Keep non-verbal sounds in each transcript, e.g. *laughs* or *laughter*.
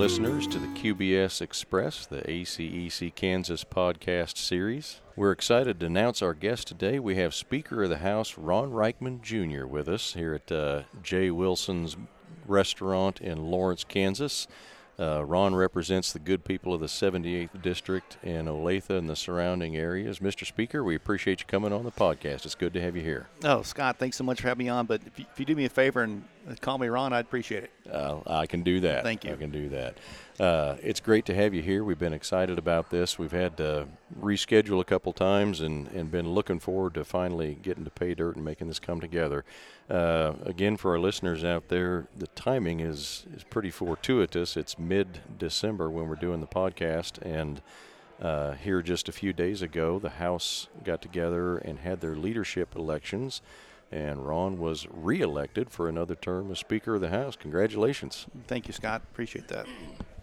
listeners, to the QBS Express, the ACEC Kansas podcast series. We're excited to announce our guest today. We have Speaker of the House Ron Ryckman Jr. with us here at uh, J. Wilson's restaurant in Lawrence, Kansas. Uh, Ron represents the good people of the 78th District and Olathe and the surrounding areas. Mr. Speaker, we appreciate you coming on the podcast. It's good to have you here. Oh, Scott, thanks so much for having me on. But if you, if you do me a favor and call me Ron, I'd appreciate it. Uh, I can do that. Thank you. I can do that. Uh, it's great to have you here. We've been excited about this. We've had to reschedule a couple times and, and been looking forward to finally getting to pay dirt and making this come together. Uh, again, for our listeners out there, the timing is, is pretty fortuitous. It's mid December when we're doing the podcast, and uh, here just a few days ago, the House got together and had their leadership elections and Ron was reelected for another term as Speaker of the House. Congratulations! Thank you, Scott. Appreciate that.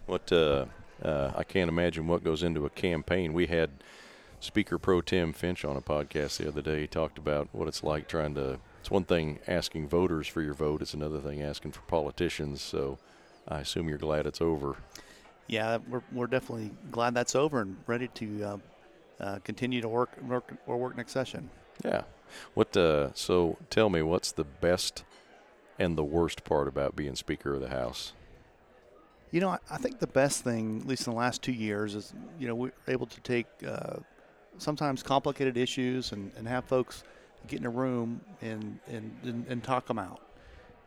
What uh, uh, I can't imagine what goes into a campaign. We had Speaker Pro Tem Finch on a podcast the other day. He talked about what it's like trying to. It's one thing asking voters for your vote. It's another thing asking for politicians. So I assume you're glad it's over. Yeah, we're, we're definitely glad that's over and ready to uh, uh, continue to work, work or work next session. Yeah. What? Uh, so tell me, what's the best and the worst part about being Speaker of the House? You know, I, think the best thing, at least in the last two years, is you know we're able to take uh, sometimes complicated issues and, and have folks get in a room and, and, and, and talk them out.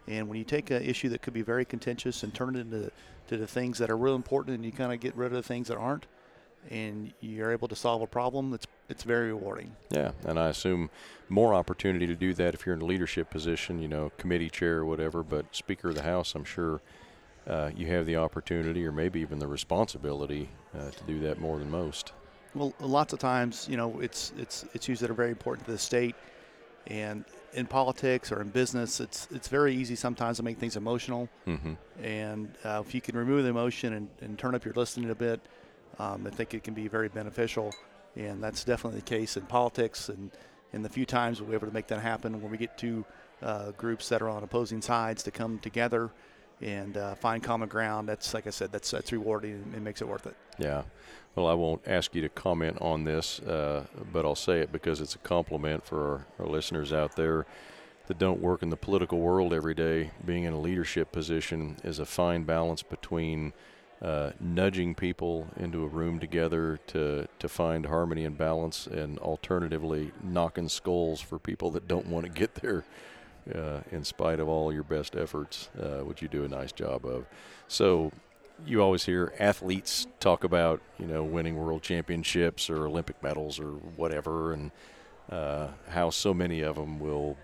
And when you take an issue that could be very contentious and turn it into to the things that are real important, and you kind of get rid of the things that aren't, and you're able to solve a problem, it's it's very rewarding. Yeah, and I assume more opportunity to do that if you're in a leadership position, you know, committee chair or whatever. But Speaker of the House, I'm sure uh, you have the opportunity or maybe even the responsibility uh, to do that more than most. Well, lots of times, you know, it's it's it's issues that are very important to the state, and in politics or in business, it's it's very easy sometimes to make things emotional. Mm-hmm. And uh, if you can remove the emotion and, and turn up your listening a bit, um, I think it can be very beneficial. And that's definitely the case in politics. And in the few times we're able to make that happen, when we get two uh, groups that are on opposing sides to come together and uh, find common ground, that's like I said, that's that's rewarding and makes it worth it. Yeah. Well, I won't ask you to comment on this, uh, but I'll say it because it's a compliment for our, our listeners out there that don't work in the political world every day. Being in a leadership position is a fine balance between uh, nudging people into a room together to, to find harmony and balance, and alternatively, knocking skulls for people that don't want to get there uh, in spite of all your best efforts, uh, which you do a nice job of. So, you always hear athletes talk about, you know, winning world championships or Olympic medals or whatever, and uh, how so many of them will,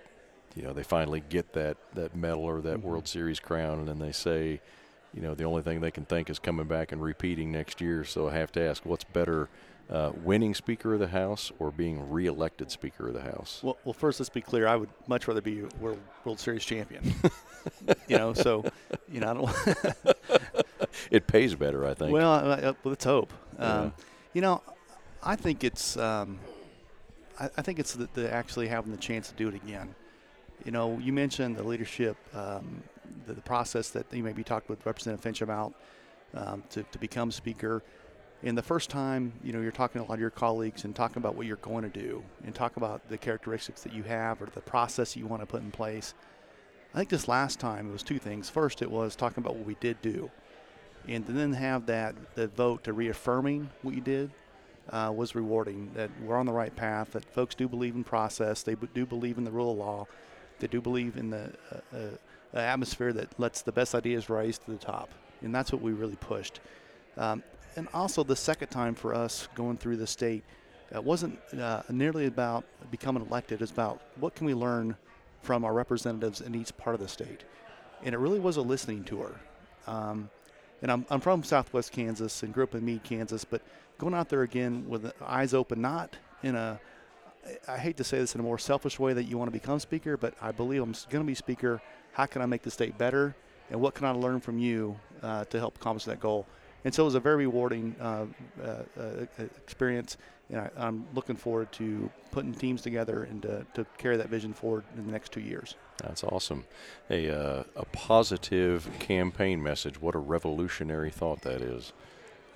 you know, they finally get that, that medal or that mm-hmm. World Series crown, and then they say, you know, the only thing they can think is coming back and repeating next year. So I have to ask, what's better, uh, winning Speaker of the House or being reelected Speaker of the House? Well, well, first let's be clear. I would much rather be World World Series champion. *laughs* you know, so you know, I don't. *laughs* it pays better, I think. Well, uh, let's hope. Yeah. Um, you know, I think it's. Um, I, I think it's the, the actually having the chance to do it again. You know, you mentioned the leadership, um, the, the, process that you maybe talked with Representative Finch about um, to, to become speaker. And the first time, you know, you're talking to a lot of your colleagues and talking about what you're going to do and talk about the characteristics that you have or the process you want to put in place. I think this last time it was two things. First, it was talking about what we did do, and then have that the vote to reaffirming what you did uh, was rewarding. That we're on the right path. That folks do believe in process. They do believe in the rule of law. They do believe in the uh, uh, atmosphere that lets the best ideas rise to the top, and that's what we really pushed. Um, and also, the second time for us going through the state, it wasn't uh, nearly about becoming elected. It's about what can we learn from our representatives in each part of the state, and it really was a listening tour. Um, and I'm, I'm from Southwest Kansas and grew up in Meade, Kansas, but going out there again with eyes open, not in a I hate to say this in a more selfish way that you want to become speaker, but I believe I'm going to be speaker. How can I make the state better? And what can I learn from you uh, to help accomplish that goal? And so it was a very rewarding uh, uh, uh, experience. And I, I'm looking forward to putting teams together and to, to carry that vision forward in the next two years. That's awesome. A, uh, a positive campaign message. What a revolutionary thought that is.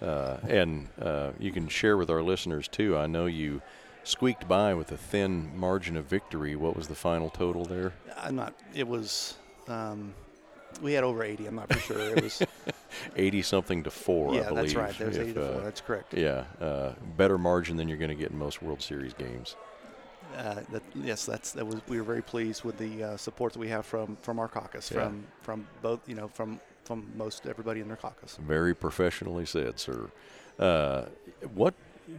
Uh, and uh, you can share with our listeners too. I know you squeaked by with a thin margin of victory. What was the final total there? I'm not. It was. Um, we had over 80. I'm not for sure. It was *laughs* 80 something to four. Yeah, I believe. that's right. There's if, 80 to four. uh, That's correct. Yeah, uh, better margin than you're going to get in most World Series games. Uh, that, yes, that's that was. We were very pleased with the uh, support that we have from from our caucus, Yeah. from from both you know from from most everybody in their caucus. Very professionally said, sir. Uh, what,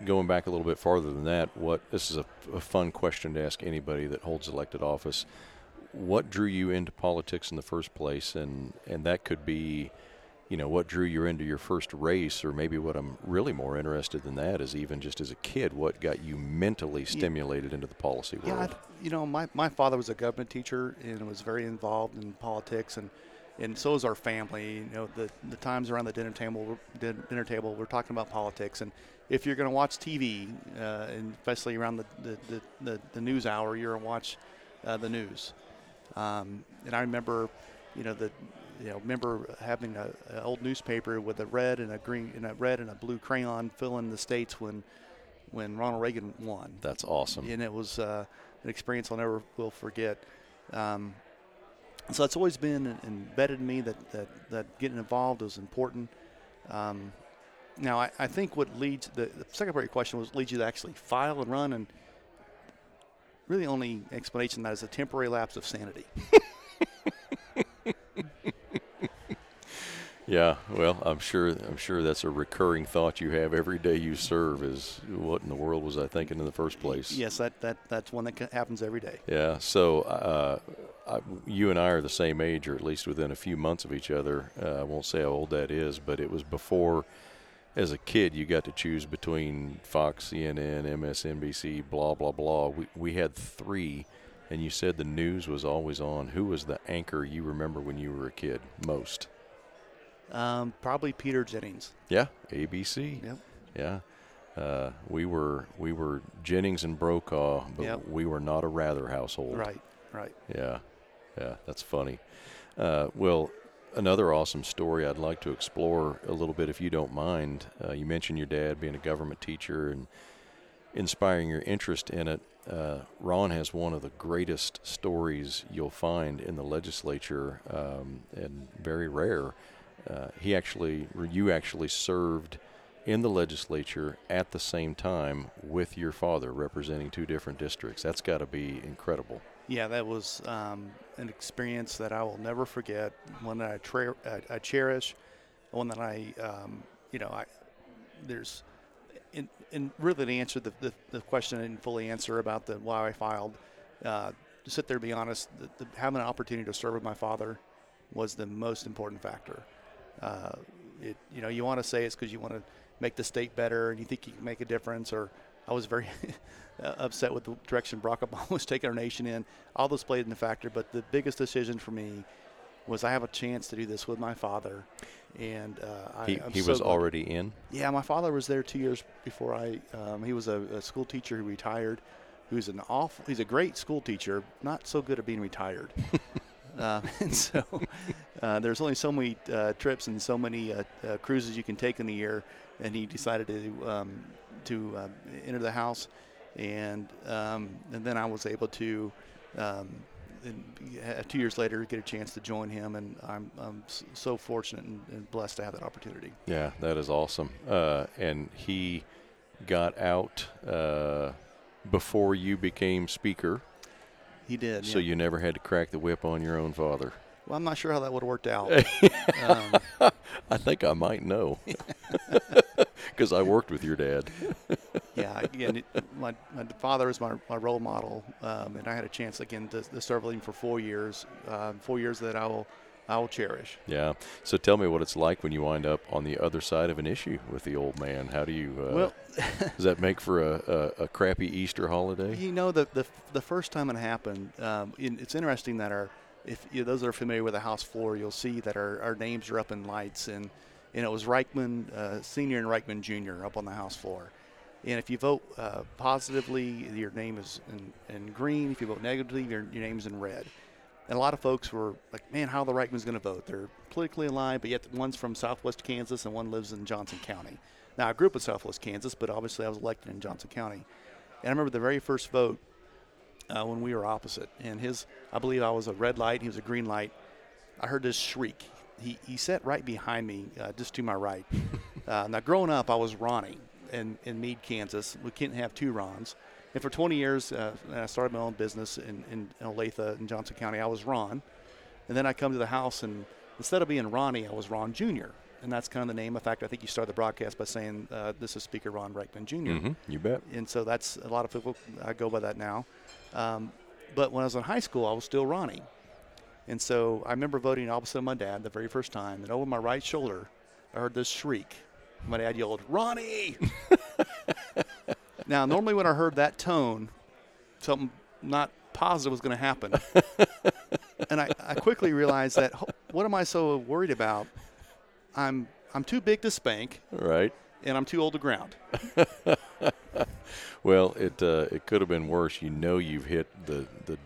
going back a little bit farther than that, what this is a, a fun question to ask anybody that holds elected office. What drew you into politics in the first place, and and that could be, you know, what drew you into your first race, or maybe what I'm really more interested than that is even just as a kid, what got you mentally stimulated into the policy Yeah, I, world. you know, my, my father was a government teacher and was very involved in politics, and and so is our family. You know, the the times around the dinner table, we're- dinner table, we're talking about politics, and if you're going to watch TV, uh, and especially around the the, the, the, the news hour, you're going to watch uh, the news. Um, and I remember, you know, the you know, remember having a, a old newspaper with a red and a green and a red and a blue crayon filling the states when when Ronald Reagan won That's awesome. and it was uh, an experience I'll never will forget. Um, so it's always been embedded in me that, that, that getting involved is important. Um, now, I, I think what leads the, the second part of your question was leads you to actually file and run, and really only explanation that is a temporary lapse of sanity. *laughs* Yeah, well, I'm sure. I'm sure that's a recurring thought you have every day you serve. Is what in the world was I thinking in the first place? Yes, that, that that's one that happens every day. Yeah. So, uh, I, you and I are the same age, or at least within a few months of each other. Uh, I won't say how old that is, but it was before, as a kid, you got to choose between Fox, CNN, MSNBC, blah blah blah. We we had three, and you said the news was always on. Who was the anchor you remember when you were a kid most? Um, probably Peter Jennings. Yeah, ABC. Yep. Yeah. Uh, we were we were Jennings and Brokaw, but Yep. we were not a Rather household. Right. Right. Yeah, yeah, that's funny. Uh, well, another awesome story I'd like to explore a little bit, if you don't mind. Uh, you mentioned your dad being a government teacher and inspiring your interest in it. Uh, Ron has one of the greatest stories you'll find in the legislature, um, and very rare. Uh, he actually, you actually served in the legislature at the same time with your father, representing two different districts. That's got to be incredible. Yeah, that was um, an experience that I will never forget. One that I, tra- I, I cherish, one that I, um, you know, I there's, and, really to answer the, the, the question I didn't fully answer about the why I filed. Uh, to sit there, and be honest, the, the, having an opportunity to serve with my father was the most important factor. Uh, it, you know, you want to say it's because you want to make the state better and you think you can make a difference, or I was very *laughs* upset with the direction Barack Obama *laughs* was taking our nation in. All those played in the factor, but the biggest decision for me was I have a chance to do this with my father, and uh, He, I, he so was glad- already in. Yeah, my father was there two years before I. Um, he was a, a school teacher who retired. Who's an awful. He's a great school teacher, not so good at being retired. um, *laughs* and so uh, there's only so many uh, trips and so many uh, uh, cruises you can take in a year, and he decided to um, to uh, enter the house, and um, and then I was able to. Um, two years later, get a chance to join him, and I'm, I'm so fortunate and, and blessed to have that opportunity. Yeah, that is awesome. Uh, and he got out uh, before you became speaker, He did. so yeah. you never had to crack the whip on your own father. Well, I'm not sure how that would have worked out. *laughs* um, I think I might know *laughs* *laughs* because I worked with your dad. *laughs* yeah, again, it, my, my father is my, my role model, um, and I had a chance again to, to serve with him for four years. Um, four years that I will I will cherish. Yeah. So tell me what it's like when you wind up on the other side of an issue with the old man. How do you? Uh, Well, *laughs* does that make for a, a, a crappy Easter holiday? you know the the, the first time it happened, um, in, it's interesting that our if you know, those that are familiar with the house floor, you'll see that our, our names are up in lights and and it was Ryckman uh, Senior and Ryckman Junior up on the House floor. And if you vote uh, positively, your name is in, in, green. If you vote negatively, your, your name is in red. And a lot of folks were like, man, how are the Ryckmans going to vote? They're politically aligned, but yet one's from southwest Kansas and one lives in Johnson County. Now, I grew up in southwest Kansas, but obviously I was elected in Johnson County. And I remember the very first vote uh, when we were opposite. And his, I believe I was a red light, he was a green light. I heard this shriek. He, he sat right behind me, uh, just to my right. *laughs* uh, now, growing up, I was Ronnie in, in Meade, Kansas. We couldn't have two Rons. And for 20 years, uh, I started my own business in, in, in Olathe in Johnson County. I was Ron. And then I come to the house, and instead of being Ronnie, I was Ron Jr. And that's kind of the name. In fact, I think you started the broadcast by saying uh, this is Speaker Ron Ryckman junior mm-hmm, you bet. And so that's a lot of people, I go by that now. Um, but when I was in high school, I was still Ronnie. And so I remember voting opposite of my dad the very first time. And over my right shoulder, I heard this shriek. My dad yelled, Ronnie! *laughs* now, normally when I heard that tone, something not positive was going to happen. *laughs* and I, I quickly realized that what am I so worried about? I'm I'm too big to spank. Right. And I'm too old to ground. *laughs* well, it uh, it could have been worse. You know, you've hit the the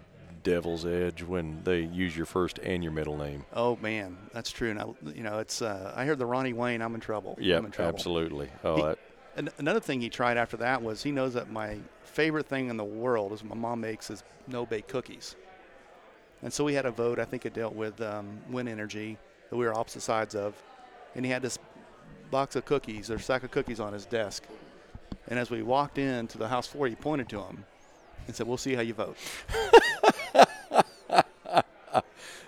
devil's edge when they use your first and your middle name. Oh man, that's true. Now you know it's. Uh, I heard the Ronnie Wayne. I'm in trouble. Yeah, absolutely. Oh, he, that. another thing he tried after that was he knows that my favorite thing in the world is my mom makes is no bake cookies. And so we had a vote. I think it dealt with um, Win Energy that we were opposite sides of and he had this box of cookies or sack of cookies on his desk. And as we walked into the House floor, he pointed to them and said, "We'll see how you vote." *laughs* *laughs*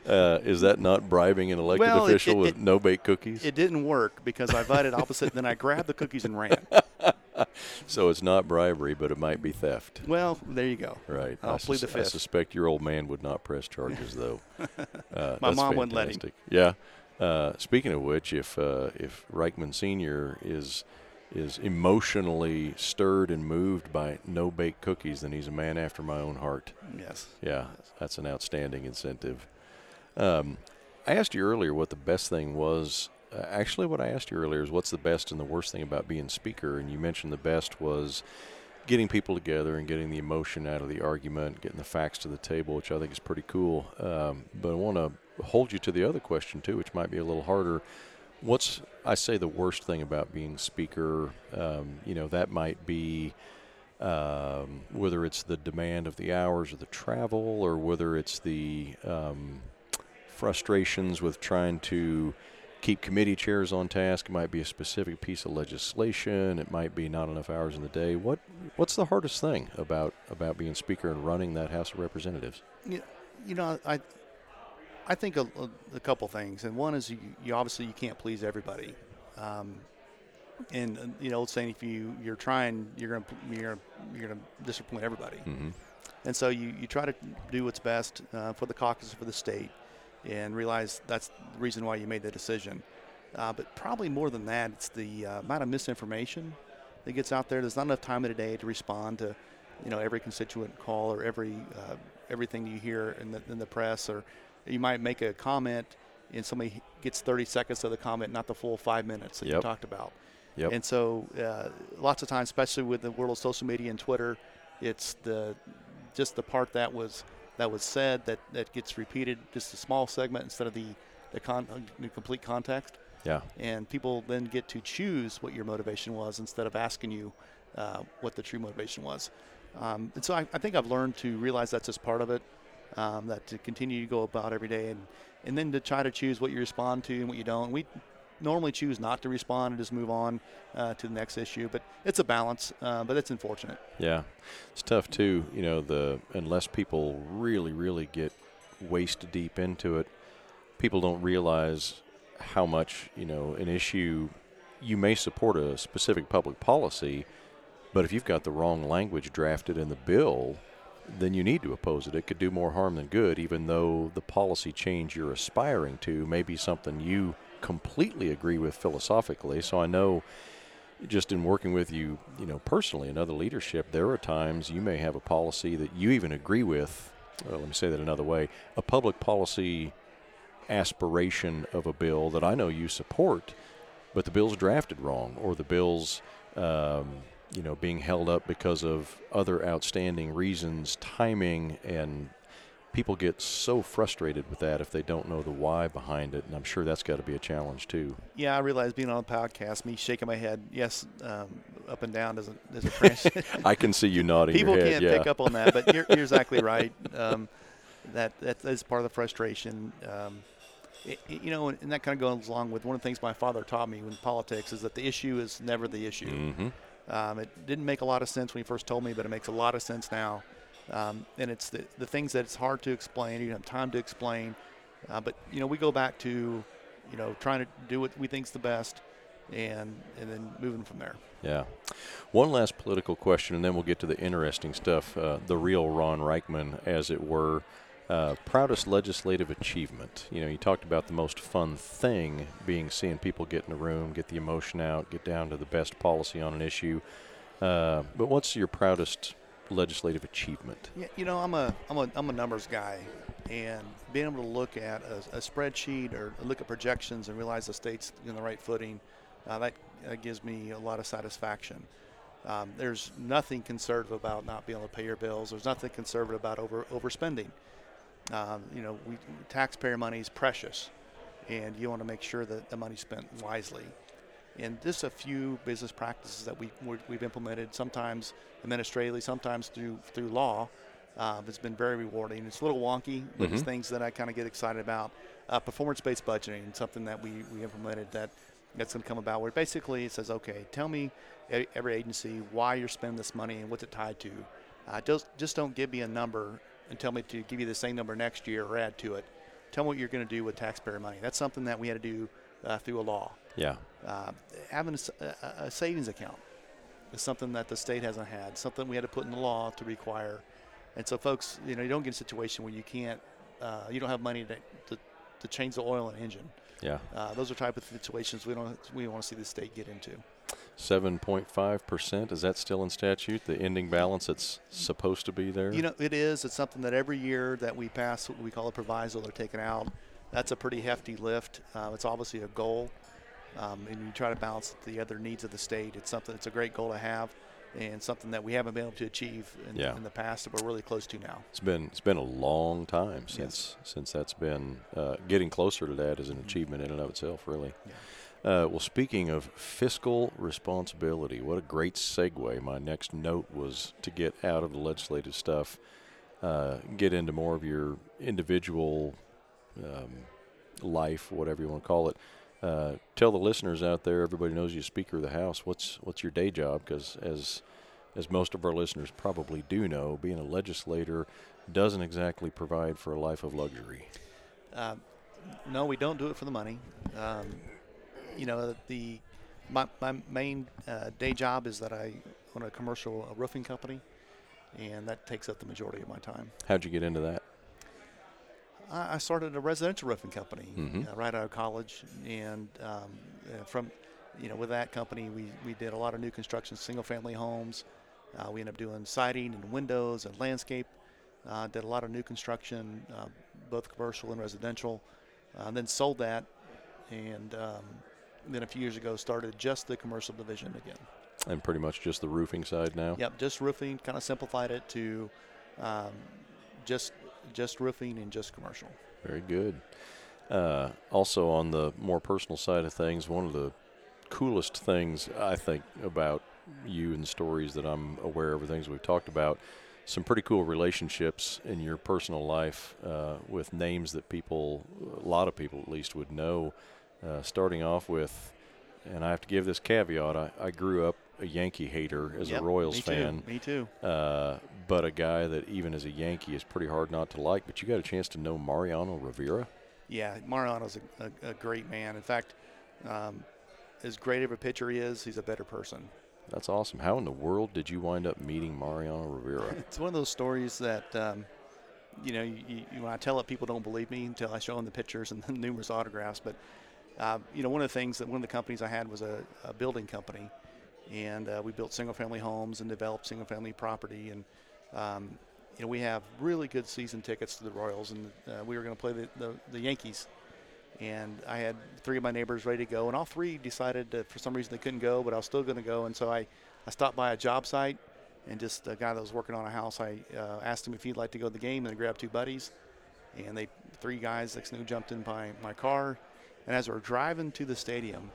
Uh, is that not bribing an elected well, official it, it, with it, no bake cookies? It didn't work because I voted opposite. then I grabbed the cookies and ran. *laughs* so it's not bribery, but it might be theft. Well, there you go. Right. I'll I plead sus- the fifth. I suspect your old man would not press charges, though. *laughs* Uh, My mom fantastic. wouldn't let him. Yeah. Uh, speaking of which, if uh, if Ryckman Senior is is emotionally stirred and moved by no baked cookies, then he's a man after my own heart. Yes. Yeah, that's an outstanding incentive. Um, I asked you earlier what the best thing was. Uh, actually, what I asked you earlier is what's the best and the worst thing about being speaker, and you mentioned the best was getting people together and getting the emotion out of the argument, getting the facts to the table, which I think is pretty cool. Um, but I want to hold you to the other question too, which might be a little harder. What's I say the worst thing about being speaker? Um, you know, that might be um, whether it's the demand of the hours or the travel, or whether it's the um, frustrations with trying to keep committee chairs on task. It might be a specific piece of legislation. It might be not enough hours in the day. What What's the hardest thing about about being speaker and running that House of Representatives? You, you know, I I think a, a, couple things, and one is you, you obviously you can't please everybody, um, and uh, you know, saying if you you're trying, you're gonna you're gonna, you're gonna disappoint everybody, mm-hmm. and so you, you try to do what's best uh, for the caucus for the state, and realize that's the reason why you made the decision. Uh, but probably more than that, it's the uh, amount of misinformation that gets out there. There's not enough time in a day to respond to, you know, every constituent call or every uh, everything you hear in the, in the press or you might make a comment and somebody gets 30 seconds of the comment, not the full five minutes that yep. you talked about. Yep. And so, uh, lots of times, especially with the world of social media and Twitter, it's the just the part that was that was said that, that gets repeated, just a small segment instead of the the, con- the complete context. Yeah. And people then get to choose what your motivation was instead of asking you uh, what the true motivation was. Um, and so I, I, think I've learned to realize that's just part of it um, that to continue to go about every day and, and then to try to choose what you respond to and what you don't. We normally choose not to respond and just move on uh, to the next issue, but it's a balance, uh, but it's unfortunate. Yeah, it's tough too. You know, the unless people really, really get waist deep into it, people don't realize how much you know an issue. You may support a specific public policy, but if you've got the wrong language drafted in the bill, then you need to oppose it. It could do more harm than good, even though the policy change you're aspiring to may be something you completely agree with philosophically. So I know just in working with you, you know, personally and other leadership, there are times you may have a policy that you even agree with. Well, let me say that another way: a public policy aspiration of a bill that I know you support, but the bill's drafted wrong, or the bill's um, you know being held up because of other outstanding reasons, timing, and people get so frustrated with that if they don't know the why behind it, and I'm sure that's got to be a challenge too. Yeah, I realize being on a podcast, me shaking my head, yes, um, up and down doesn't doesn't. *laughs* I can see you nodding. People head, can't yeah. pick up on that, but you're, you're exactly *laughs* right. Um, that that is part of the frustration. Um, it, you know, and that kind of goes along with one of the things my father taught me in politics is that the issue is never the issue. Mm-hmm. Um, it didn't make a lot of sense when he first told me, but it makes a lot of sense now. Um, and it's the, the things that it's hard to explain. You don't have time to explain. Uh, but you know, we go back to, you know, trying to do what we think's the best, and and then moving from there. Yeah. One last political question, and then we'll get to the interesting stuff. Uh, the real Ron Ryckman, as it were. Uh, proudest legislative achievement. You know, you talked about the most fun thing being seeing people get in the room, get the emotion out, get down to the best policy on an issue. Uh, but what's your proudest legislative achievement? Yeah, you know, I'm a I'm a I'm a numbers guy, and being able to look at a, a spreadsheet or look at projections and realize the state's in the right footing, uh, that uh, gives me a lot of satisfaction. Um, there's nothing conservative about not being able to pay your bills. There's nothing conservative about over overspending. Um, you know, we, taxpayer money is precious, and you want to make sure that the money's spent wisely. And just a few business practices that we we've implemented, sometimes administratively, sometimes through through law. Uh, it's been very rewarding. It's a little wonky, but mm-hmm. it's things that I kind of get excited about. Uh, performance-based budgeting, something that we, we implemented that that's going to come about. Where basically it says, okay, tell me every agency why you're spending this money and what's it tied to. Uh, just just don't give me a number and tell me to give you the same number next year or add to it. Tell me what you're going to do with taxpayer money. That's something that we had to do uh, through a law. Yeah. Uh, having a, a, savings account is something that the state hasn't had, something we had to put in the law to require. And so, folks, you know, you don't get a situation where you can't, uh, you don't have money to, to, to, change the oil and engine. Yeah. Uh, those are type of situations we don't we want to see the state get into. 7.5%. Is that still in statute, the ending balance that's supposed to be there? You know, it is. It's something that every year that we pass what we call a proviso, they're taken out. That's a pretty hefty lift. Uh, it's obviously a goal, um, and you try to balance the other needs of the state. It's something. It's a great goal to have, and something that we haven't been able to achieve in, yeah. in the past that we're really close to now. It's been it's been a long time since yes. since that's been uh, getting closer to that is an achievement in and of itself, really. Yeah. Uh, well, speaking of fiscal responsibility, what a great segue. My next note was to get out of the legislative stuff, uh, get into more of your individual um, life, whatever you want to call it. Uh, tell the listeners out there, everybody knows you Speaker of the House. What's what's your day job? Because as as most of our listeners probably do know, being a legislator doesn't exactly provide for a life of luxury. Uh, no, we don't do it for the money. Um, you know, the my, my main uh, day job is that I own a commercial roofing company, and that takes up the majority of my time. How'd you get into that? I, started a residential roofing company mm-hmm. uh, right out of college, and um, uh, from you know with that company we, we did a lot of new construction, single family homes. Uh, we ended up doing siding and windows and landscape. Uh, did a lot of new construction, uh, both commercial and residential. Uh, then sold that, and um, then a few years ago started just the commercial division again. And pretty much just the roofing side now. Yep, just roofing. Kind of simplified it to um, just just roofing and just commercial. Very good. Uh, also, on the more personal side of things, one of the coolest things I think about you and stories that I'm aware of, things we've talked about, some pretty cool relationships in your personal life uh, with names that people, a lot of people at least, would know. Uh, starting off with, and I have to give this caveat: I, I grew up a Yankee hater as yep, a Royals me fan. Too, me too. Uh, but a guy that even as a Yankee is pretty hard not to like. But you got a chance to know Mariano Rivera. Yeah, Mariano's a, a, a great man. In fact, um, as great of a pitcher he is, he's a better person. That's awesome. How in the world did you wind up meeting Mariano Rivera? *laughs* it's one of those stories that, um, you know, you, you, when I tell it, people don't believe me until I show them the pictures and *laughs* the numerous autographs. But uh, you know, one of the things that one of the companies I had was a, a building company, and uh, we built single-family homes and developed single-family property. And um, you know, we have really good season tickets to the Royals, and uh, we were going to play the, the, the, Yankees. and I had three of my neighbors ready to go, and all three decided that for some reason they couldn't go, but I was still going to go, and so I, I stopped by a job site, and just a guy that was working on a house, I uh, asked him if he'd like to go to the game, and I grabbed two buddies, and they three guys next knew jumped in my my car, and as we were driving to the stadium,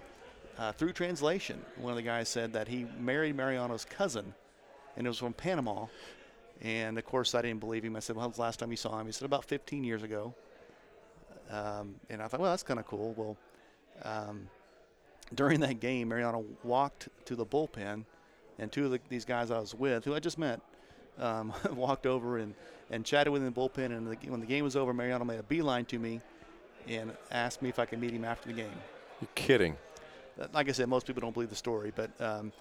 uh, through translation, one of the guys said that he married Mariano's cousin, and it was from Panama. And of course, I didn't believe him. I said, "Well, was the last time you saw him?" He said, "About 15 years ago." Um, and I thought, "Well, that's kind of cool." Well, um, during that game, Mariano walked to the bullpen, and two of the, these guys I was with, who I just met, um, *laughs* walked over and, and chatted with him in the bullpen. And the, when the game was over, Mariano made a beeline to me and asked me if I could meet him after the game. You're kidding. Like I said, most people don't believe the story, but um,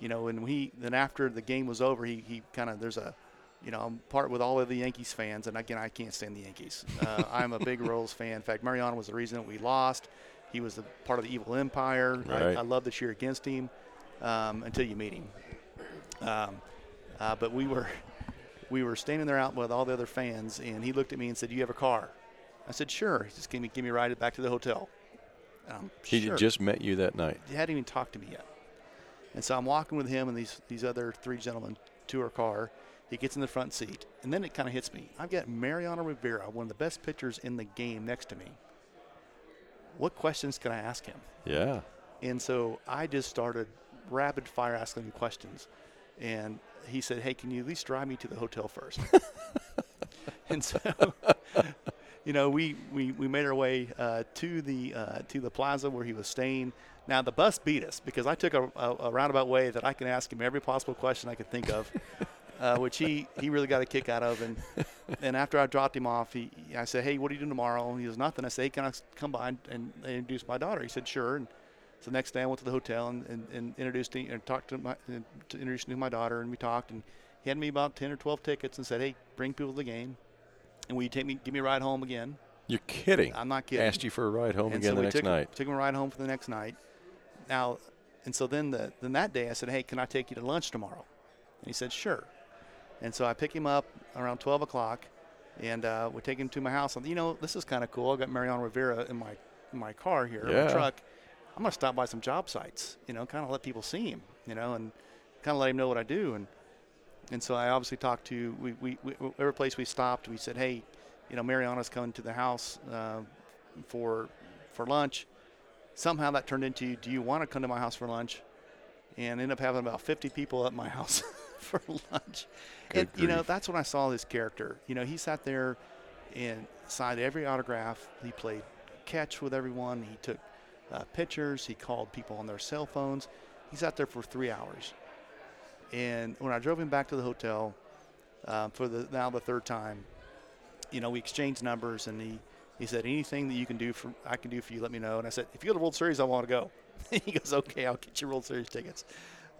you know, and he then after the game was over, he, he kind of there's a you know, I'm part with all of the Yankees fans, and again, I can't stand the Yankees. Uh, *laughs* I'm a big Royals fan. In fact, Mariano was the reason that we lost. He was the part of the evil empire. Right. I, I love to cheer against him um, until you meet him. Um, uh, but we were we were standing there out with all the other fans, and he looked at me and said, "Do you have a car?" I said, "Sure." He just gave me give me a ride back to the hotel. Um, He sure. just met you that night. He hadn't even talked to me yet. And so I'm walking with him and these these other three gentlemen to our car. He gets in the front seat, and then it kind of hits me. I've got Mariano Rivera, one of the best pitchers in the game, next to me. What questions can I ask him? Yeah. And so I just started rapid fire asking him questions. And he said, Hey, can you at least drive me to the hotel first? *laughs* and so, *laughs* you know, we, we, we made our way uh, to the uh, to the plaza where he was staying. Now the bus beat us because I took a, a, a roundabout way that I can ask him every possible question I could think of, uh, which he, he really got a kick out of. And *laughs* and after I dropped him off, he I said, Hey, what are you doing tomorrow? And he goes, Nothing. I said, Hey, can I come by and, and introduce my daughter? He said, Sure. And so the next day I went to the hotel and, and, and introduced him and talked to my to introduce him to my daughter and we talked and he had me about ten or twelve tickets and said, Hey, bring people to the game and will you take me give me a ride home again? You're kidding. I'm not kidding. Asked you for a ride home and again so the next took, night. Took him a ride home for the next night. Now, and so then the then that day I said, "Hey, can I take you to lunch tomorrow?" And he said, "Sure." And so I pick him up around 12 o'clock, and uh, we take him to my house. And you know, this is kind of cool. I got Mariano Rivera in my in my car here, in Yeah. my truck. I'm gonna stop by some job sites, you know, kind of let people see him, you know, and kind of let him know what I do. And and so I obviously talked to we, we, we every place we stopped, we said, hey, you know, Mariano's coming to the house uh, for for lunch. Somehow that turned into, do you want to come to my house for lunch? And end up having about 50 people at my *laughs* house *laughs* for lunch. Good and you know, that's when I saw this character. You know, he sat there and signed every autograph. He played catch with everyone. He took uh, pictures. He called people on their cell phones. He sat there for three hours. And when I drove him back to the hotel uh, for the now the third time, you know, we exchanged numbers, and he he said, "Anything that you can do for I can do for you, let me know." And I said, "If you go to the World Series, I want to go." *laughs* he goes, "Okay, I'll get you World Series tickets."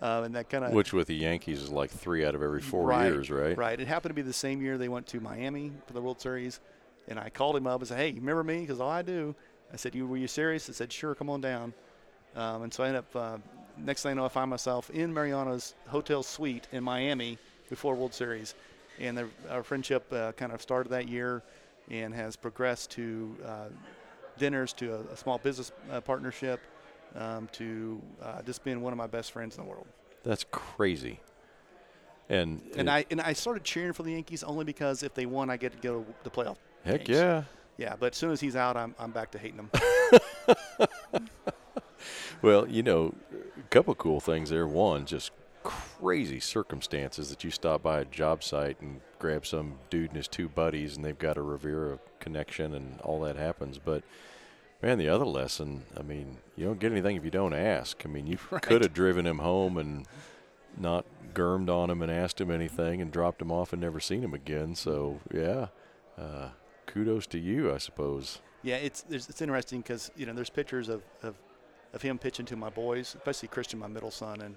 Um, and that kind of Which with the Yankees is like three out of every four right, years, right? Right. It happened to be the same year they went to Miami for the World Series, and I called him up and said, "Hey, you remember me?" Because all I do. I said, "You were you serious?" I said, "Sure, come on down." Um, and so I end up. Uh, next thing I know, I find myself in Mariano's hotel suite in Miami before World Series, and the, our friendship uh, kind of started that year, and has progressed to uh, dinners, to a, a small business uh, partnership, um, to uh, just being one of my best friends in the world. That's crazy. And And it- I and I started cheering for the Yankees only because if they won, I get to go to the playoff. heck games. yeah. Yeah, but as soon as he's out, I'm, I'm back to hating him. *laughs* Well, you know, a couple cool things there. One, just crazy circumstances that you stop by a job site and grab some dude and his two buddies, and they've got a Rivera connection, and all that happens. But man, the other lesson, I mean, you don't get anything if you don't ask. I mean, you *laughs* Right. could have driven him home and not germed on him and asked him anything and dropped him off and never seen him again. So yeah, uh, kudos to you, I suppose. yeah, it's it's interesting because you know there's pictures of, of of him pitching to my boys, especially Christian, my middle son, and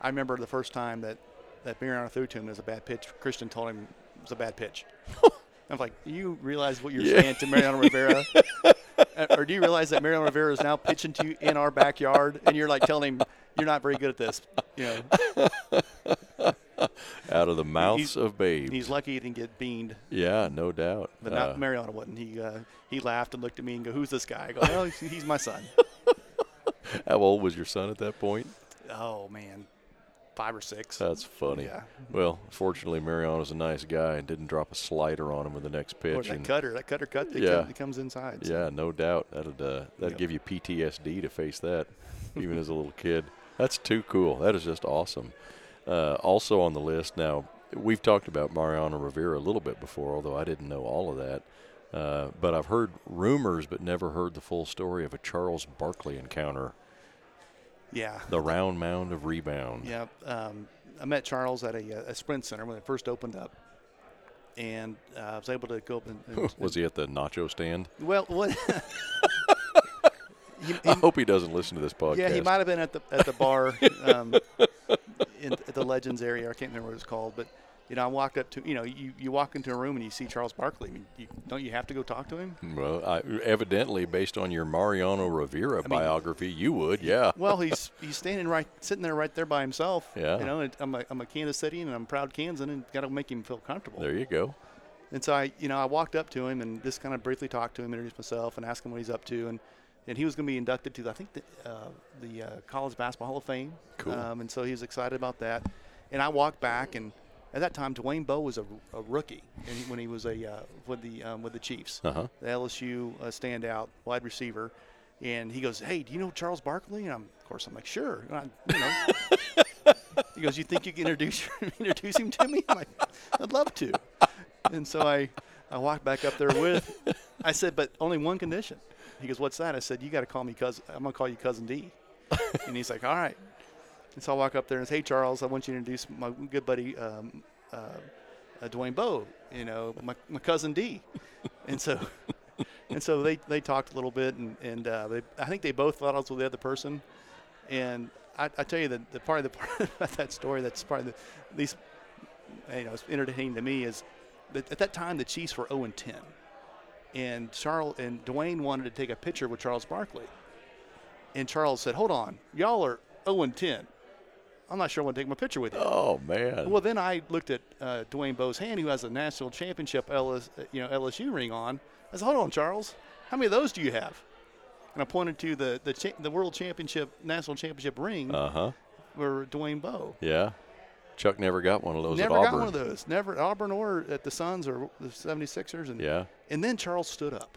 I remember the first time that that Mariano threw to him was a bad pitch. Christian told him it was a bad pitch. *laughs* I'm like, do you realize what you're Yeah. saying to Mariano Rivera? *laughs* Uh, or do you realize that Mariano Rivera is now pitching to you in our backyard, and you're like telling him you're not very good at this? You know. *laughs* Out of the mouths of babes. He's lucky he didn't get beaned. Yeah, no doubt. But not uh, Mariano wasn't. He uh, he laughed and looked at me and go, "Who's this guy?" I go, "Oh, he's my son." *laughs* How old was your son at that point? Oh man, five or six. That's funny. Yeah. Well, fortunately, Mariano's a nice guy and didn't drop a slider on him with the next pitch. Or that and cutter, that cutter cut that, yeah. comes, comes inside. So. Yeah, no doubt. That'd uh, that'd yep. give you PTSD to face that, even as a little kid. That's too cool. That is just awesome. Uh, also on the list now, we've talked about Mariano Rivera a little bit before, although I didn't know all of that. Uh, but I've heard rumors, but never heard the full story of a Charles Barkley encounter yeah. The round mound of rebound. Yeah. Um, I met Charles at a, a, sprint center when it first opened up. And uh, I was able to go up and. and *laughs* was he at the nacho stand? Well, what? *laughs* he, he, I hope he doesn't listen to this podcast. Yeah, he might have been at the at the bar um, in at the Legends area. I can't remember what it's called, but you know, I walked up to, you know, you, you walk into a room and you see Charles Barkley. I mean, you, don't you have to go talk to him? Well, I, evidently, based on your Mariano Rivera I biography, mean, you would, yeah. Well, he's *laughs* he's standing right, sitting there right there by himself. Yeah. You know, I'm a, I'm a Kansas City and I'm proud Kansan and got to make him feel comfortable. There you go. And so I, you know, I walked up to him and just kind of briefly talked to him, introduced myself, and asked him what he's up to, and and he was going to be inducted to, I think, the, uh, the uh, College Basketball Hall of Fame. Cool. Um, and so he was excited about that. And I walked back and – at that time, Dwayne Bowe was a, a rookie when he was a uh, with the um, with the Chiefs, uh-huh. the LSU uh, standout wide receiver. And he goes, "Hey, do you know Charles Barkley?" And I'm, of course, I'm like, "Sure." I, you know. *laughs* he goes, "You think you can introduce *laughs* introduce him to me?" I'm like, "I'd love to." And so I I walked back up there with. I said, "But only one condition." He goes, "What's that?" I said, "You got to call me cousin. I'm gonna call you cousin D." and he's like, "All right." And so I walk up there and say, "Hey, Charles, I want you to introduce my good buddy um, uh, uh, Dwayne Bowe, you know, my, my cousin D." *laughs* and so, and so they, they talked a little bit, and and uh, they, I think they both thought I was with the other person. And I, I tell you that the part of the part *laughs* about that story that's part of the least, you know, it's entertaining to me is that at that time the Chiefs were 0 and 10, and Charles and Dwayne wanted to take a picture with Charles Barkley. And Charles said, "Hold on, y'all are 0 and 10. I'm not sure I want to take my picture with you. Oh man. Well, then I looked at uh, Dwayne Bowe's hand, who has a national championship LS, you know LSU ring on. I said, "Hold on, Charles. How many of those do you have?" And I pointed to the the, cha- the world championship, national championship ring. Uh huh. For Dwayne Bowe. Yeah. Chuck never got one of those never got one of those. Never Auburn or at the Suns or the 76ers. And, yeah. And then Charles stood up.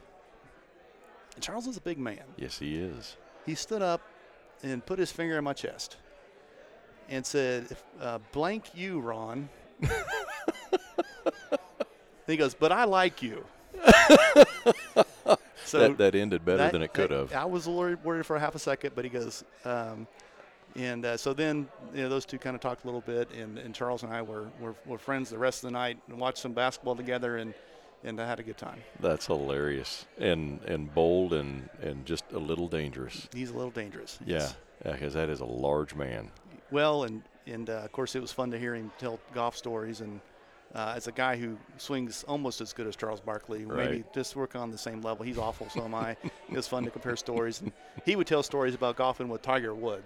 And Charles is a big man. Yes, he is. He stood up and put his finger in my chest and said, uh, "Blank you, Ron." he goes, "But I like you." *laughs* so that, that, ended better that, than it could have. I was a little worried for a half a second, but he goes, um, and uh, so then you know, those two kind of talked a little bit, and, and Charles and I were, were, were friends the rest of the night and watched some basketball together, and and I had a good time. That's hilarious and and bold and and just a little dangerous. He's a little dangerous. Yeah, because yeah, that is a large man well, and and uh, of course it was fun to hear him tell golf stories. And uh, as a guy who swings almost as good as Charles Barkley, right. maybe just work on the same level. He's awful, so am I. *laughs* it was fun to compare stories. And he would tell stories about golfing with Tiger Wood,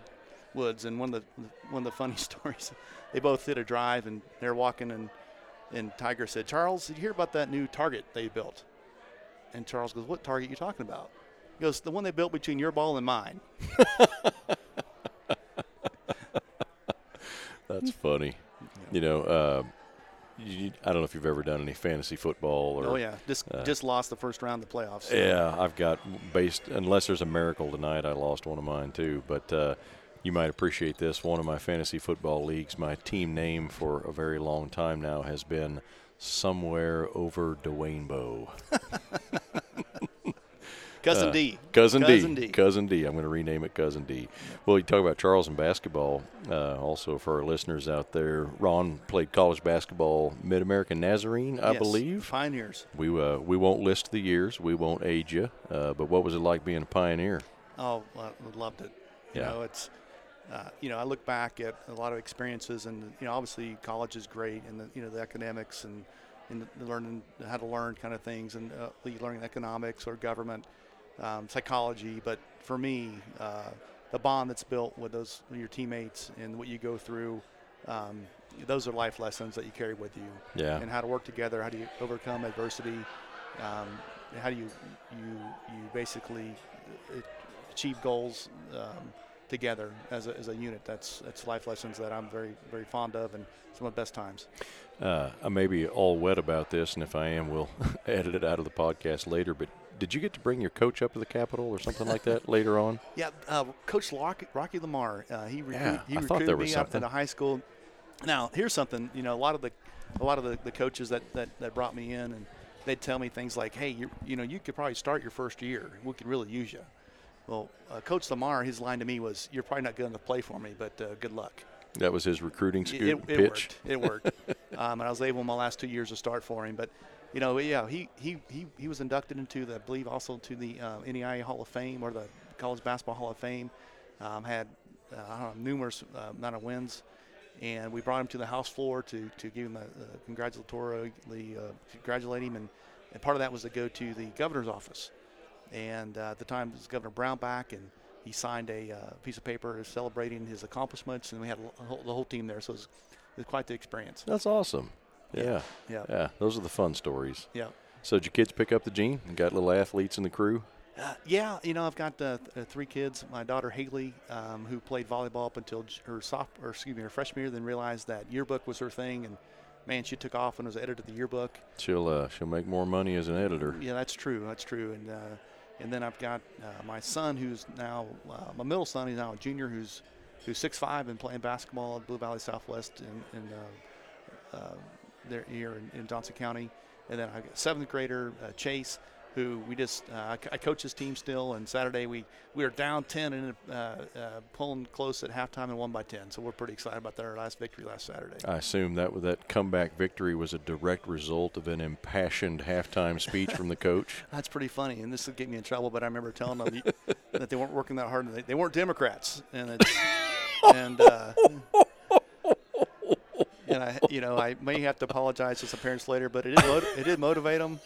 Woods, and one of the one of the funny *laughs* stories. They both hit a drive, and they're walking, and and Tiger said, "Charles, did you hear about that new target they built?" And Charles goes, "What target are you talking about?" He goes, "The one they built between your ball and mine." *laughs* That's funny. You know, uh, you, I don't know if you've ever done any fantasy football or. Oh yeah, just uh, just lost the first round of the playoffs. So. Yeah, I've got based unless there's a miracle tonight, I lost one of mine too. But uh, you might appreciate this. One of my fantasy football leagues, my team name for a very long time now has been somewhere over Dwayne Bowe. *laughs* Cousin uh, D. Cousin, Cousin D. D. Cousin D. I'm going to rename it Cousin D. Well, you talk about Charles and basketball. Uh, also, for our listeners out there, Ron played college basketball, Mid American Nazarene, I yes, believe. Pioneers. We uh, we won't list the years. We won't age you. Uh, but what was it like being a pioneer? Oh, I loved it. You yeah. know, it's. Uh, you know, I look back at a lot of experiences, and you know, obviously college is great, and the you know the academics and and learning how to learn kind of things, and uh, learning economics or government um, psychology. But for me, uh, the bond that's built with those your teammates and what you go through, um, those are life lessons that you carry with you. Yeah. And how to work together, how do you overcome adversity, um, how do you you you basically uh, achieve goals um, together as a, as a unit. That's that's life lessons that I'm very very fond of and some of the best times. Uh, I may be all wet about this, and if I am, we'll *laughs* edit it out of the podcast later. But did you get to bring your coach up to the Capitol or something like that *laughs* later on? Yeah, uh, Coach Rocky, Rocky Lamar. Uh, he, recruit, Yeah, he I recruited me up something. in a high school. Now here's something. You know, a lot of the a lot of the, the coaches that, that, that brought me in and they'd tell me things like, "Hey, you you know, you could probably start your first year. We could really use you." Well, uh, Coach Lamar, his line to me was, "You're probably not good enough to play for me, but uh, good luck." That was his recruiting It, scoop it, it pitch. worked. It worked. *laughs* um, and I was able in my last two years to start for him. But, you know, yeah, he, he, he, he was inducted into the, I believe, also to the uh, NAIA Hall of Fame or the College Basketball Hall of Fame. Um, had uh, I don't know, numerous uh, amount of wins. And we brought him to the House floor to, to give him a, a congratulatory, uh, congratulate him. And, and part of that was to go to the governor's office. And uh, at the time, it was Governor Brownback, and he signed a uh, piece of paper celebrating his accomplishments, and we had a whole, the whole team there. So it was, it was quite the experience. That's awesome. Yeah. Yeah. Yeah. Those are the fun stories. Yeah. So did your kids pick up the gene and got little athletes in the crew? Uh, yeah, you know, I've got uh, th- three kids. My daughter Haley, um, who played volleyball up until j- her soph- or excuse me, her freshman year, then realized that yearbook was her thing, and man, she took off and was editor of the yearbook. She'll uh, she'll make more money as an editor. Yeah, that's true. That's true. And uh, and then I've got uh, my son, who's now uh, my middle son. He's now a junior, who's who's six five and playing basketball at Blue Valley Southwest uh, uh, there here in, in Johnson County. And then I got seventh grader uh, Chase, who we just uh, I, coach his team still. And Saturday we we were down ten and uh, uh, pulling close at halftime and won by ten. So we're pretty excited about that, our last victory last Saturday. I assume that that comeback victory was a direct result of an impassioned halftime speech from the coach. *laughs* That's pretty funny, and this will get me in trouble. But I remember telling them that they weren't working that hard, and they, they weren't Democrats, and it's, *laughs* and uh, *laughs* you know, I may have to apologize to some parents later, but it did, mot- it did motivate them,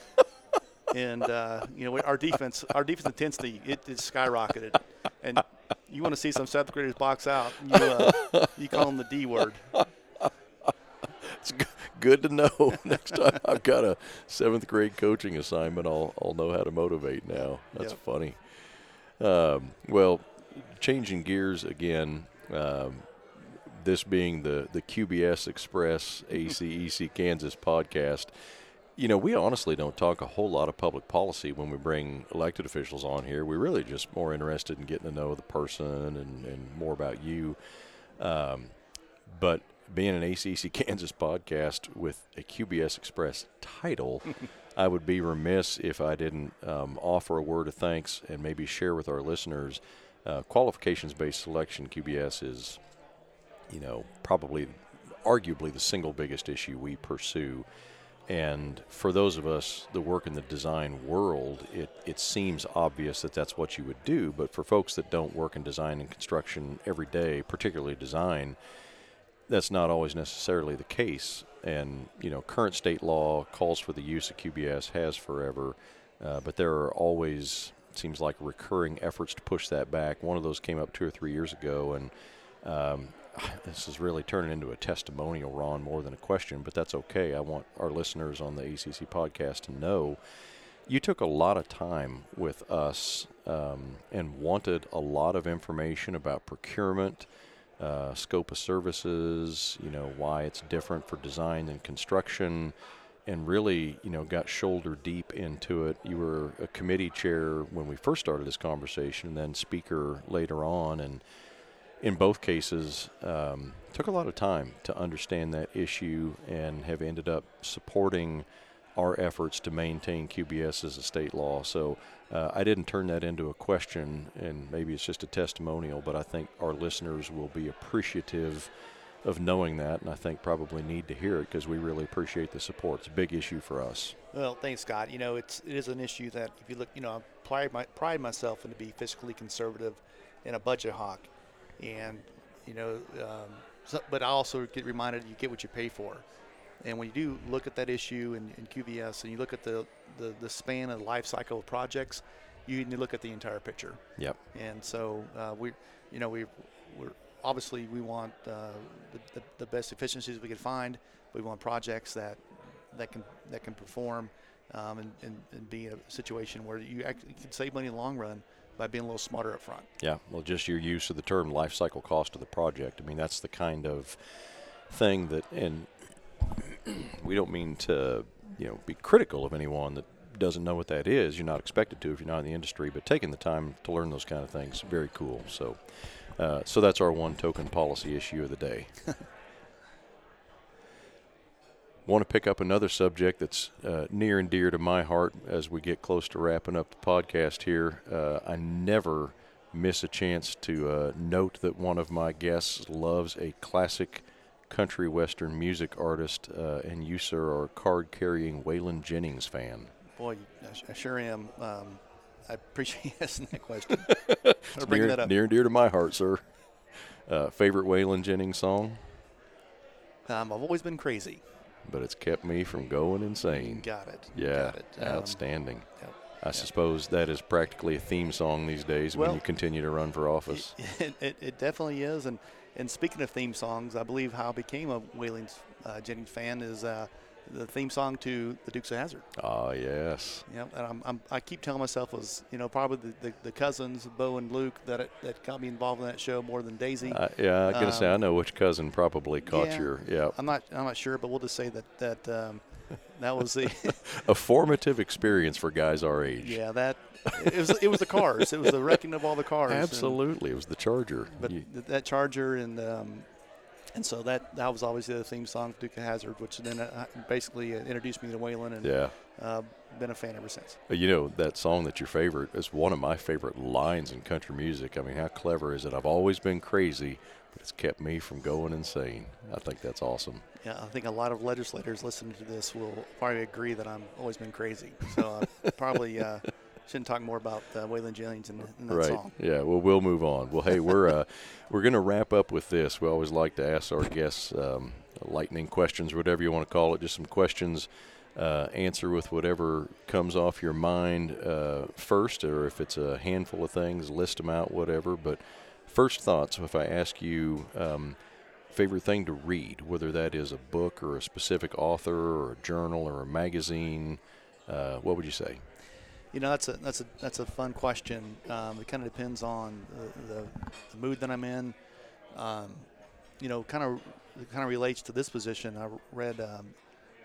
and uh, you know, our defense, our defense intensity, it, it skyrocketed, and you want to see some seventh graders box out, you uh, you call them the D word. It's good to know. *laughs* Next time I've got a seventh grade coaching assignment, I'll I'll know how to motivate now. That's Yep. funny. Um, well, changing gears again. Um, this being the the QBS Express ACEC Kansas podcast. You know, we honestly don't talk a whole lot of public policy when we bring elected officials on here. We're really just more interested in getting to know the person and, and more about you. Um, but being an ACEC Kansas podcast with a QBS Express title, *laughs* I would be remiss if I didn't um, offer a word of thanks and maybe share with our listeners. Uh, qualifications based selection, QBS, is, you know, probably arguably the single biggest issue we pursue. And for those of us that work in the design world, it, it seems obvious that that's what you would do. But for folks that don't work in design and construction every day, particularly design, that's not always necessarily the case. And you know, current state law calls for the use of QBS, has forever, uh, but there are always it seems like recurring efforts to push that back. One of those came up two or three years ago, and um, *sighs* this is really turning into a testimonial, Ron, more than a question. But that's okay. I want our listeners on the ACEC podcast to know you took a lot of time with us um, and wanted a lot of information about procurement uh, scope of services, you know, why it's different for design and construction, and really, you know, got shoulder deep into it. You were a committee chair when we first started this conversation, and then speaker later on, and in both cases, um, took a lot of time to understand that issue and have ended up supporting our efforts to maintain QBS as a state law. So uh, I didn't turn that into a question, and maybe it's just a testimonial, but I think our listeners will be appreciative of knowing that, and I think probably need to hear it because we really appreciate the support. It's a big issue for us. Well, thanks, Scott. You know, it's it is an issue that if you look, you know, I pride my pride myself in to be fiscally conservative and a budget hawk, and you know, um, so, but I also get reminded you get what you pay for, and when you do look at that issue in, in QBS and you look at the, the the span of life cycle of projects, you need to look at the entire picture. Yep. And so uh, we, you know, we we're obviously, we want uh, the, the, the best efficiencies we can find. We want projects that that can that can perform um, and, and, and, be in a situation where you actually can save money in the long run by being a little smarter up front. Yeah, well, just your use of the term life cycle cost of the project. I mean, that's the kind of thing that, and we don't mean to, you know, be critical of anyone that doesn't know what that is. You're not expected to if you're not in the industry, but taking the time to learn those kind of things, very cool. So, uh, so that's our one token policy issue of the day. *laughs* Want to pick up another subject that's uh, near and dear to my heart as we get close to wrapping up the podcast here. Uh, I never miss a chance to uh, note that one of my guests loves a classic country western music artist, uh, and you, sir, are a card carrying Waylon Jennings fan. Boy, I sure am. Um, I appreciate you *laughs* asking that question. *laughs* near, that up. Near and dear to my heart, sir. Uh, favorite Waylon Jennings song? Um, I've always been crazy but it's kept me from going insane. Got it. Yeah, Got it. Um, outstanding. Yep. I yep. suppose that is practically a theme song these days well, when you continue to run for office. *laughs* It, it, it, definitely is. And, and speaking of theme songs, I believe how I became a Waylon uh, Jennings fan is uh, – the theme song to the Dukes of Hazzard. Oh yes. Yeah, and I'm, I'm, i keep telling myself it was you know probably the, the, the, cousins Bo and Luke that it, that got me involved in that show more than Daisy. Uh, yeah, I'm gonna um, say I know which cousin probably caught yeah, your yeah. I'm not I'm not sure, but we'll just say that that um, that was the *laughs* a formative experience for guys our age. Yeah, that it was it was the cars. It was the wrecking of all the cars. Absolutely, and, it was the Charger. But you, that Charger and um, and so that that was always the theme song, Duke of Hazzard, which then uh, basically uh, introduced me to Waylon, and yeah, uh, been a fan ever since. You know that song that's your favorite is one of my favorite lines in country music. I mean, how clever is it? I've always been crazy, but it's kept me from going insane. I think that's awesome. Yeah, I think a lot of legislators listening to this will probably agree that I've always been crazy. So uh, *laughs* probably. Uh, shouldn't talk more about uh, Waylon Jennings in, in that right. song. Yeah. Well, we'll move on. Well, hey, we're uh, *laughs* we're going to wrap up with this. We always like to ask our guests um, lightning questions, whatever you want to call it, just some questions. Uh, answer with whatever comes off your mind uh, first, or if it's a handful of things, list them out, whatever. But first thoughts. If I ask you. Um, favorite thing to read, whether that is a book or a specific author or a journal or a magazine, uh, what would you say? You know, that's a that's a that's a fun question. Um, it kind of depends on the, the, the, mood that I'm in. Um, you know, kind of kind of relates to this position. I read um,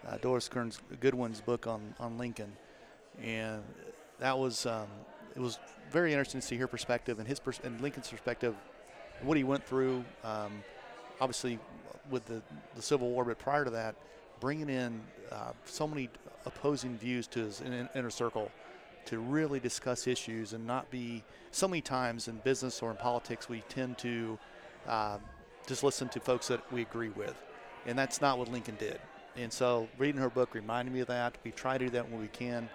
uh, Doris Kearns Goodwin's book on on Lincoln, and that was um, it was very interesting to see her perspective and his pers- and Lincoln's perspective, what he went through. Um, obviously, with the the Civil War, but prior to that, bringing in uh, so many opposing views to his inner circle to really discuss issues and not be so many times in business or in politics we tend to uh, just listen to folks that we agree with. And that's not what lincoln did. And so reading her book reminded me of that. We try to do that when we can.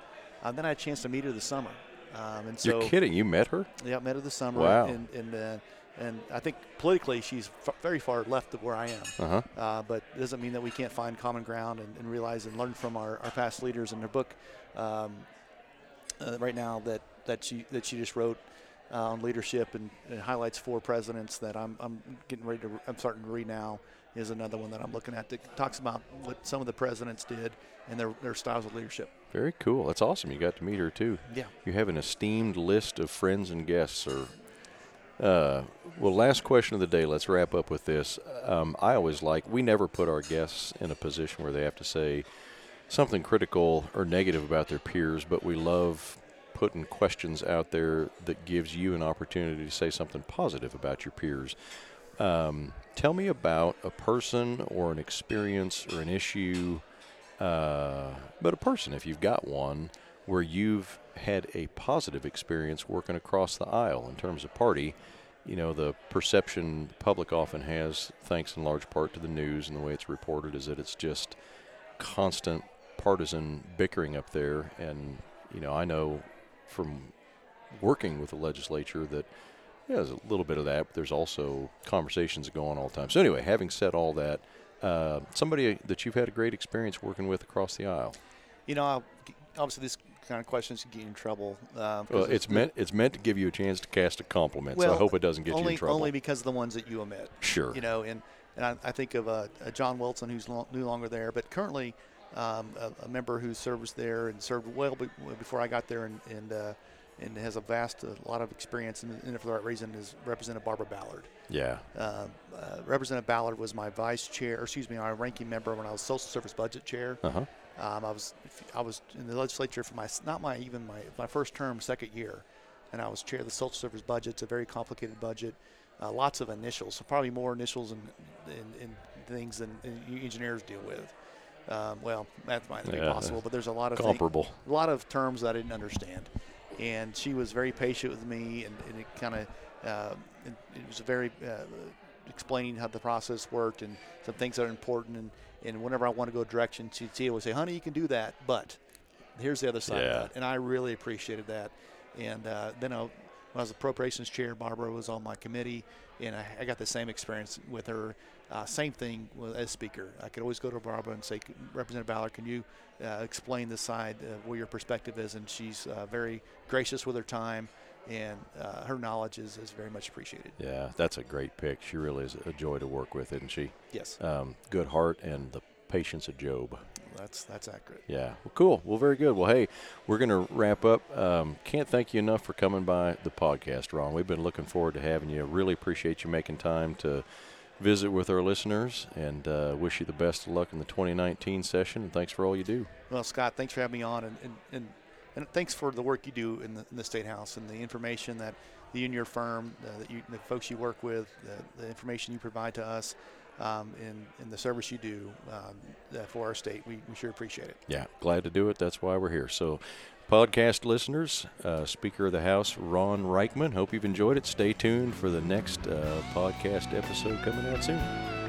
Uh, then i had a chance to meet her this summer. Um, and so you're kidding. You met her? Yeah I met her this summer. Wow. And, and uh, and I think politically she's f- very far left of where I am. Uh-huh. Uh, but it doesn't mean that we can't find common ground and, and realize and learn from our, our past leaders. And their book. Um, uh, right now that that she that she just wrote uh, on leadership and, and, highlights four presidents that I'm I'm getting ready to I'm starting to read now is another one that I'm looking at that talks about what some of the presidents did and their their styles of leadership. Very cool. That's awesome. You got to meet her too. Yeah. You have an esteemed list of friends and guests, sir. Uh, well, last question of the day. Let's wrap up with this. Um, I always like we never put our guests in a position where they have to say something critical or negative about their peers, but we love putting questions out there that gives you an opportunity to say something positive about your peers. Um, tell me about a person or an experience or an issue, uh, but a person, if you've got one, where you've had a positive experience working across the aisle in terms of party. You know, the perception the public often has, thanks in large part to the news and the way it's reported, is that it's just constant partisan bickering up there. And, you know, I know from working with the legislature that yeah, there's a little bit of that, but there's also conversations that go on all the time. So, anyway, having said all that, uh, somebody that you've had a great experience working with across the aisle. You know, obviously, this kind of questions can get you in trouble. Um, well, it's meant it's meant to give you a chance to cast a compliment. Well, so I hope it doesn't get only, you in trouble. Only because of the ones that you omit. Sure. You know, and and I, I think of uh, John Wilson, who's no longer there, but currently um, a, a, member who serves there and served well before I got there, and and, uh, and has a vast a lot of experience, and, and for the right reason is Representative Barbara Ballard. Yeah. Uh, uh, Representative Ballard was my vice chair, excuse me, my ranking member when I was Social Service Budget Chair. Uh-huh. Um, I was I was in the legislature for my not my even my my first term, second year, and I was chair of the Social Service Budget. It's a very complicated budget, uh, lots of initials, so probably more initials and, and, things than engineers deal with. Um, well, that might yeah, be possible, but there's a lot of comparable, thing, a lot of terms that I didn't understand, and she was very patient with me, and, and it kind of uh, it, it, was very uh, explaining how the process worked and some things that are important, and, and whenever I want to go a direction, she'd would say, "Honey, you can do that, but here's the other side yeah. of that," and I really appreciated that, and uh, then I, when I was the appropriations chair, Barbara was on my committee, and I, I got the same experience with her uh, same thing as speaker. I could always go to Barbara and say, Representative Ballard, can you uh, explain the side of where your perspective is? And she's uh, very gracious with her time, and uh, her knowledge is, is very much appreciated. Yeah, that's a great pick. She really is a joy to work with, isn't she? Yes. Um, good heart and the patience of Job. That's that's accurate. Yeah. Well, cool. Well, very good. Well, hey, we're going to wrap up. Um, can't thank you enough for coming by the podcast, Ron. We've been looking forward to having you. Really appreciate you making time to visit with our listeners and uh, wish you the best of luck in the 2019 session. And thanks for all you do. Well, Scott, thanks for having me on, and, and, and, and thanks for the work you do in the, in the, State House and the information that you and your firm, uh, that you, the folks you work with, the, the information you provide to us. Um, in, in the service you do um, for our state. We, we sure appreciate it. Yeah, glad to do it. That's why we're here. So podcast listeners, uh, Speaker of the House Ron Ryckman. Hope you've enjoyed it. Stay tuned for the next uh, podcast episode coming out soon.